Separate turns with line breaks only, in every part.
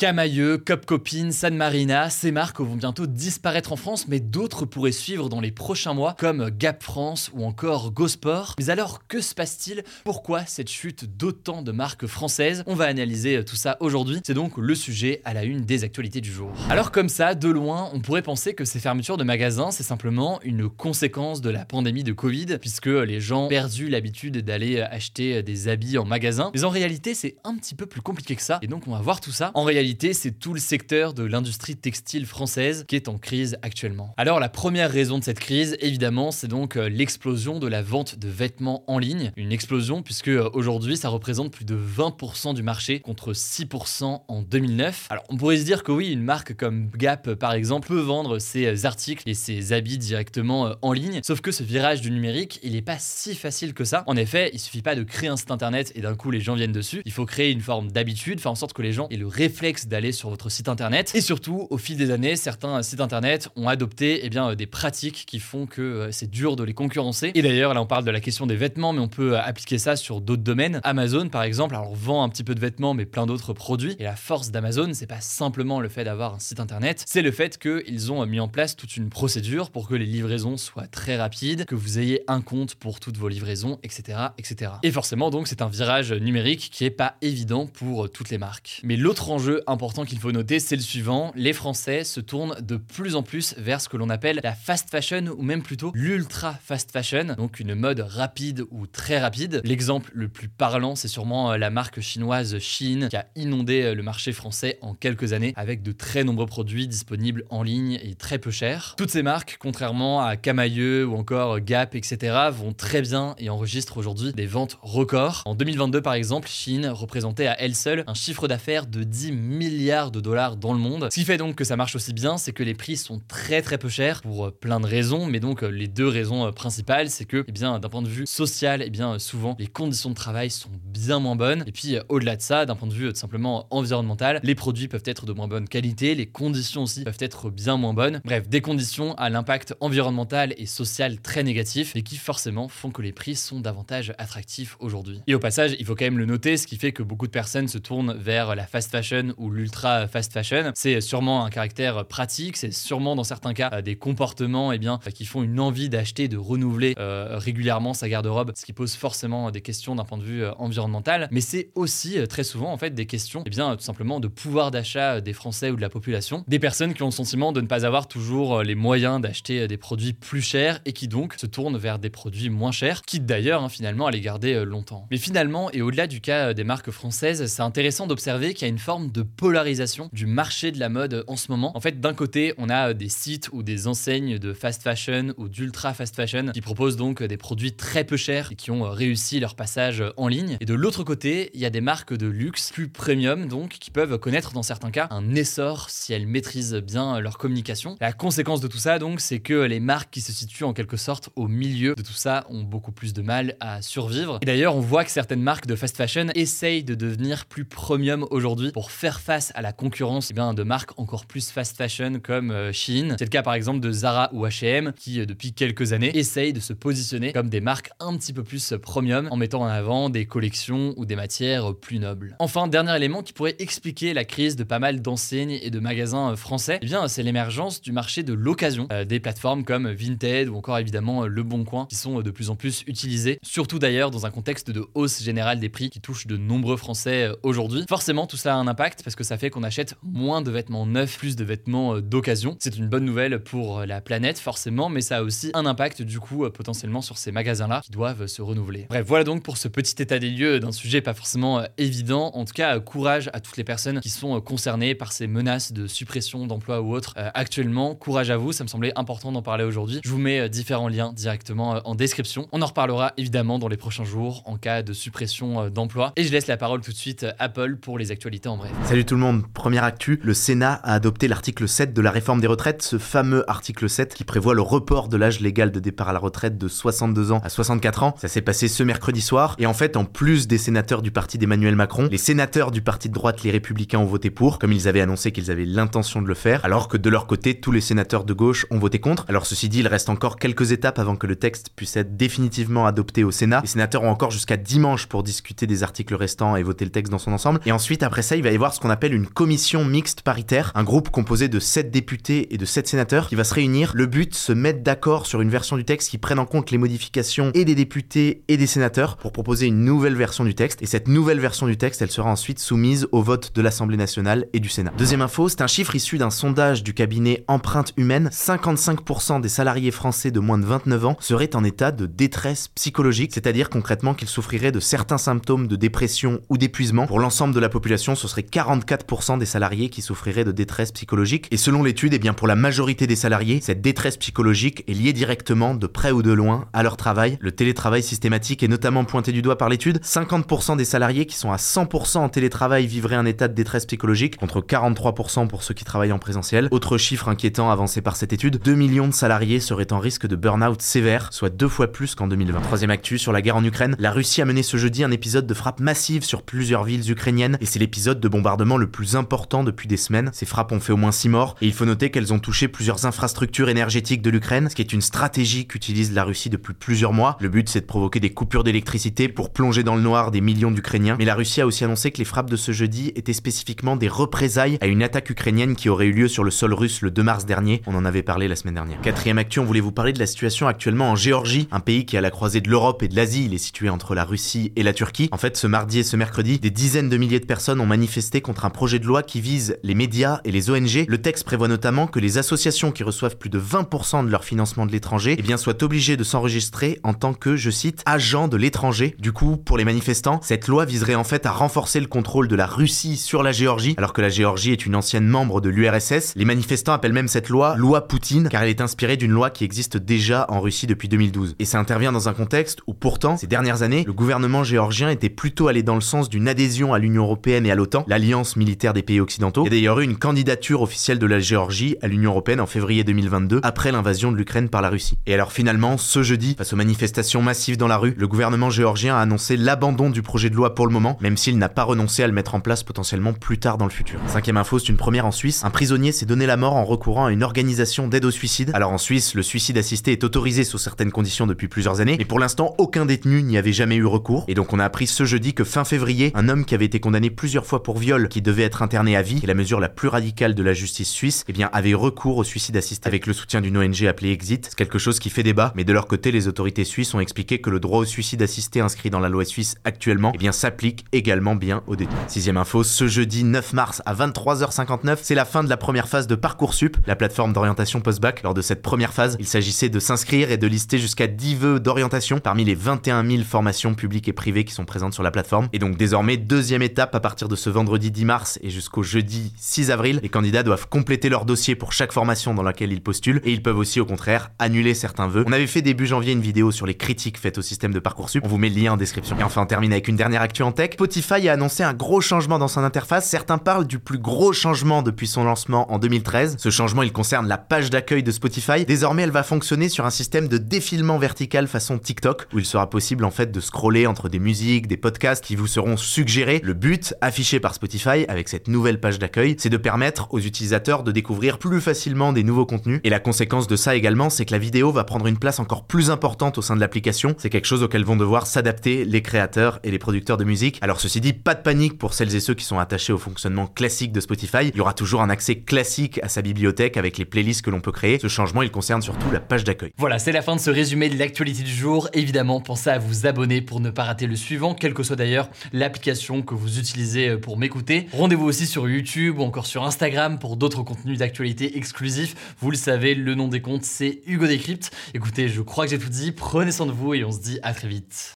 Camailleux, Cop Copine, San Marina, ces marques vont bientôt disparaître en France, mais d'autres pourraient suivre dans les prochains mois, comme Gap France ou encore GoSport. Mais alors, que se passe-t-il? Pourquoi cette chute d'autant de marques françaises? On va analyser tout ça aujourd'hui. C'est donc le sujet à la une des actualités du jour. Alors comme ça, de loin, on pourrait penser que ces fermetures de magasins, c'est simplement une conséquence de la pandémie de Covid, puisque les gens ont perdu l'habitude d'aller acheter des habits en magasin. Mais en réalité, c'est un petit peu plus compliqué que ça. Et donc, on va voir tout ça. En réalité, c'est tout le secteur de l'industrie textile française qui est en crise actuellement. Alors la première raison de cette crise, évidemment, c'est donc euh, l'explosion de la vente de vêtements en ligne. Une explosion puisque euh, aujourd'hui, ça représente plus de 20% du marché contre 6% en 2009. Alors on pourrait se dire que oui, une marque comme Gap par exemple peut vendre ses articles et ses habits directement euh, en ligne, sauf que ce virage du numérique, il n'est pas si facile que ça. En effet, il suffit pas de créer un site internet et d'un coup les gens viennent dessus. Il faut créer une forme d'habitude, faire en sorte que les gens aient le réflexe d'aller sur votre site internet. Et surtout, au fil des années, certains sites internet ont adopté eh bien, euh, des pratiques qui font que euh, c'est dur de les concurrencer. Et d'ailleurs, là, on parle de la question des vêtements, mais on peut euh, appliquer ça sur d'autres domaines. Amazon, par exemple, alors vend un petit peu de vêtements, mais plein d'autres produits. Et la force d'Amazon, c'est pas simplement le fait d'avoir un site internet, c'est le fait qu'ils ont mis en place toute une procédure pour que les livraisons soient très rapides, que vous ayez un compte pour toutes vos livraisons, etc. etc. Et forcément, donc, c'est un virage numérique qui est pas évident pour toutes les marques. Mais l'autre enjeu important qu'il faut noter, c'est le suivant. Les Français se tournent de plus en plus vers ce que l'on appelle la fast fashion ou même plutôt l'ultra fast fashion, donc une mode rapide ou très rapide. L'exemple le plus parlant, c'est sûrement euh, la marque chinoise Shein qui a inondé euh, le marché français en quelques années avec de très nombreux produits disponibles en ligne et très peu chers. Toutes ces marques, contrairement à Camailleux ou encore Gap, etc., vont très bien et enregistrent aujourd'hui des ventes records. En 2022, par exemple, Shein représentait à elle seule un chiffre d'affaires de 10 milliards de dollars dans le monde. Ce qui fait donc que ça marche aussi bien, c'est que les prix sont très très peu chers pour euh, plein de raisons, mais donc euh, les deux raisons euh, principales, c'est que, eh bien, d'un point de vue social, eh bien, souvent les conditions de travail sont bien moins bonnes. Et puis au-delà de ça, d'un point de vue simplement environnemental, les produits peuvent être de moins bonne qualité, les conditions aussi peuvent être bien moins bonnes. Bref, des conditions à l'impact environnemental et social très négatif et qui forcément font que les prix sont davantage attractifs aujourd'hui. Et au passage, il faut quand même le noter, ce qui fait que beaucoup de personnes se tournent vers la fast fashion ou l'ultra fast fashion. C'est sûrement un caractère pratique, c'est sûrement dans certains cas euh, des comportements et eh bien, qui font une envie d'acheter, de renouveler euh, régulièrement sa garde-robe, ce qui pose forcément des questions d'un point de vue euh, environnemental. Mais c'est aussi très souvent en fait des questions, et eh bien, tout simplement de pouvoir d'achat des Français ou de la population, des personnes qui ont le sentiment de ne pas avoir toujours les moyens d'acheter des produits plus chers et qui donc se tournent vers des produits moins chers, quitte d'ailleurs hein, finalement à les garder longtemps. Mais finalement, et au-delà du cas des marques françaises, c'est intéressant d'observer qu'il y a une forme de polarisation du marché de la mode en ce moment. En fait, d'un côté, on a des sites ou des enseignes de fast fashion ou d'ultra fast fashion qui proposent donc des produits très peu chers et qui ont réussi leur passage en ligne. Et de l'autre côté, il y a des marques de luxe plus premium donc qui peuvent connaître dans certains cas un essor si elles maîtrisent bien leur communication. La conséquence de tout ça donc, c'est que les marques qui se situent en quelque sorte au milieu de tout ça ont beaucoup plus de mal à survivre. Et d'ailleurs, on voit que certaines marques de fast fashion essayent de devenir plus premium aujourd'hui pour faire face à la concurrence eh bien, de marques encore plus fast fashion comme euh. C'est le cas par exemple de Zara ou H&M qui euh, depuis quelques années essayent de se positionner comme des marques un petit peu plus premium en mettant en avant des collections ou des matières plus nobles. Enfin, dernier élément qui pourrait expliquer la crise de pas mal d'enseignes et de magasins euh, français, eh c'est l'émergence du marché de l'occasion, des plateformes comme Vinted ou encore évidemment Le Bon Coin qui sont de plus en plus utilisées, surtout d'ailleurs dans un contexte de hausse générale des prix qui touche de nombreux Français aujourd'hui. Forcément, tout ça a un impact parce que ça fait qu'on achète moins de vêtements neufs, plus de vêtements euh, d'occasion. C'est une bonne nouvelle pour la planète forcément, mais ça a aussi un impact du coup potentiellement sur ces magasins-là qui doivent se renouveler. Bref, voilà donc pour ce petit état des lieux d'un sujet pas forcément évident. En tout cas, courage à toutes les personnes qui sont concernées par ces menaces de suppression d'emplois ou autres actuellement. Courage à vous, ça me semblait important d'en parler aujourd'hui. Je vous mets différents liens directement en description. On en reparlera évidemment dans les prochains jours en cas de suppression d'emplois. Et je laisse la parole tout de suite à Apple pour les actualités en bref.
Salut tout le monde, première actu, le Sénat a adopté l'article 7 de la réforme des retraites, ce fameux article 7 qui prévoit le report de l'âge légal de départ à la retraite de 62 ans à 64 ans. Ça s'est passé ce mercredi soir et en fait en plus des sénateurs du parti d'Emmanuel Macron, les sénateurs du parti de droite, les républicains ont voté pour, comme ils avaient annoncé qu'ils avaient l'intention de le faire, alors que de leur côté tous les sénateurs de gauche ont voté contre. Alors ceci dit, il reste encore quelques étapes avant que le texte puisse être définitivement adopté au Sénat. Les sénateurs ont encore jusqu'à dimanche pour discuter des articles restants et voter le texte dans son ensemble. Et ensuite, après ça, il va y avoir ce qu'on appelle une commission mixte paritaire, un groupe composé de 7 députés et de 7 sénateurs qui va se réunir. Le but, se mettre d'accord sur une version du texte qui prenne en compte les modifications et des députés et des sénateurs pour proposer une nouvelle version du texte. Et cette nouvelle version du texte, elle sera ensuite soumise au vote de l'Assemblée nationale et du Sénat. Deuxième info, c'est un chiffre issu d'un sondage du cabinet Empreinte Humaine. 55% des salariés français de moins de 29 ans seraient en état de détresse psychologique, c'est-à-dire concrètement qu'ils souffriraient de certains symptômes de dépression ou d'épuisement. Pour l'ensemble de la population, ce serait 44% des salariés qui souffriraient de détresse psychologique. Et selon l'étude, eh bien pour la majorité des salariés, cette détresse psychologique est liée directement, de près ou de loin, à leur travail. Le télétravail systématique est notamment pointé du doigt par l'étude. 50% des salariés qui sont à 100% en télétravail vivraient un état de détresse psychologique, contre 43% pour ceux qui travaillent en présentiel. Autre chiffre inquiétant avancé par cette étude, 2 millions de salariés seraient en risque de burn-out sévère, soit deux fois plus qu'en 2020. Troisième actu sur la guerre en Ukraine, la Russie a mené ce jeudi un épisode de frappe massive sur plusieurs villes ukrainiennes et c'est l'épisode de bombardement le plus important depuis des semaines. Ces frappes ont fait au moins 6 morts et il faut noter qu'elles ont touché plusieurs infrastructures énergétiques de l'Ukraine, ce qui est une stratégie qu'utilise la Russie depuis plusieurs mois. Le but c'est de provoquer des coupures d'électricité pour plonger dans le noir des millions d'Ukrainiens. Mais la Russie a aussi annoncé que les frappes de ce jeudi étaient spécifiquement des représailles à une attaque ukrainienne qui aurait eu lieu sur le sol russe le 2 mars dernier. On en avait parlé la semaine dernière. Quatrième actu, on voulait vous parler de la situation actuellement en Géorgie, un pays qui est à la croisée de l'Europe et de l'Asie. Il est situé entre la Russie et la Turquie. En fait, ce mardi et ce mercredi, des dizaines de milliers de personnes ont manifesté contre un projet de loi qui vise les médias et les ONG. Le texte prévoit notamment que les associations qui reçoivent plus de 20% de leur financement de l'étranger eh bien, soient obligées de s'enregistrer en tant que, je cite, agents de l'étranger. Du coup, pour les manifestants, cette loi viserait en fait à renforcer le contrôle de la Russie sur la Géorgie, alors que la Géorgie est une ancienne membre de l'URSS. Les manifestants appellent même cette loi loi Poutine, car elle est inspirée d'une loi qui existe déjà en Russie depuis 2012. Et ça intervient dans un contexte où pourtant, ces dernières années, le gouvernement géorgien était plutôt allé dans le sens d'une adhésion à l'Union européenne et à l'OTAN, l'alliance militaire des pays occidentaux. Il d'ailleurs eu une candidature officielle de la Géorgie à l'Union européenne en février 2022, après l'invasion de l'Ukraine par la Russie. Et alors finalement, ce jeudi, face aux manifestations massives dans la rue, le gouvernement géorgien a annoncé l'abandon du projet de loi pour le moment, même s'il n'a pas renoncé à le mettre en place potentiellement plus tard dans le futur. Cinquième info, c'est une première en Suisse. Un prisonnier s'est donné la mort en recourant à une organisation d'aide au suicide. Alors en Suisse, le suicide assisté est autorisé sous certaines conditions depuis plusieurs années, mais pour l'instant, aucun détenu n'y avait jamais eu recours. Et donc on a appris ce jeudi que fin février, un homme qui avait été condamné plusieurs fois pour viol, qui devait être interné à vie, est la mesure la plus radicale de la justice suisse, eh bien avait recours au suicide assisté avec le soutien d'une ONG appelée Exit. C'est quelque chose qui fait débat, mais de leur côté, les autorités suisses ont expliqué que le droit au suicide assisté inscrit dans la loi suisse actuellement, eh bien s'applique également bien aux détenus. Sixième info, ce jeudi 9 mars à 23h59, c'est la fin de la première phase de Parcoursup, la plateforme d'orientation post-bac. Lors de cette première phase, il s'agissait de s'inscrire et de lister jusqu'à 10 vœux d'orientation parmi les 21 000 formations publiques et privées qui sont présentes sur la plateforme. Et donc désormais, deuxième étape à partir de ce vendredi 10 mars et jusqu'au jeudi 6 avril, les candidats doivent compléter leur dossier pour chaque formation dans laquelle ils postulent et ils peuvent aussi au contraire annuler certains vœux. On avait fait début janvier une vidéo sur les critiques faites au système de Parcoursup, on vous met le lien en description. Et enfin on termine avec une dernière actu en tech. Spotify a annoncé un gros changement dans son interface, certains parlent du plus gros changement depuis son lancement en 2013. Ce changement il concerne la page d'accueil de Spotify. Désormais elle va fonctionner sur un système de défilement vertical façon TikTok où il sera possible en fait de scroller entre des musiques, des podcasts qui vous seront suggérés. Le but affiché par Avec cette nouvelle page d'accueil, c'est de permettre aux utilisateurs de découvrir plus facilement des nouveaux contenus. Et la conséquence de ça également, c'est que la vidéo va prendre une place encore plus importante au sein de l'application. C'est quelque chose auquel vont devoir s'adapter les créateurs et les producteurs de musique. Alors ceci dit, pas de panique pour celles et ceux qui sont attachés au fonctionnement classique de Spotify. Il y aura toujours un accès classique à sa bibliothèque avec les playlists que l'on peut créer. Ce changement, il concerne surtout la page d'accueil.
Voilà, c'est la fin de ce résumé de l'actualité du jour. Évidemment, pensez à vous abonner pour ne pas rater le suivant, quelle que soit d'ailleurs l'application que vous utilisez pour m'écouter. Rendez-vous aussi sur YouTube ou encore sur Instagram pour d'autres contenus d'actualité exclusifs. Vous le savez, le nom des comptes, c'est Hugo Décrypte. Écoutez, je crois que j'ai tout dit. Prenez soin de vous et on se dit à très vite.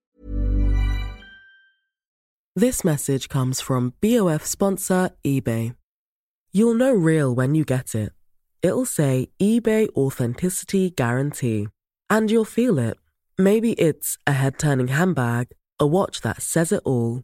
This message comes from BOF sponsor eBay. You'll know real when you get it. It'll say eBay Authenticity Guarantee. And you'll feel it. Maybe it's a head turning handbag, a watch that says it all,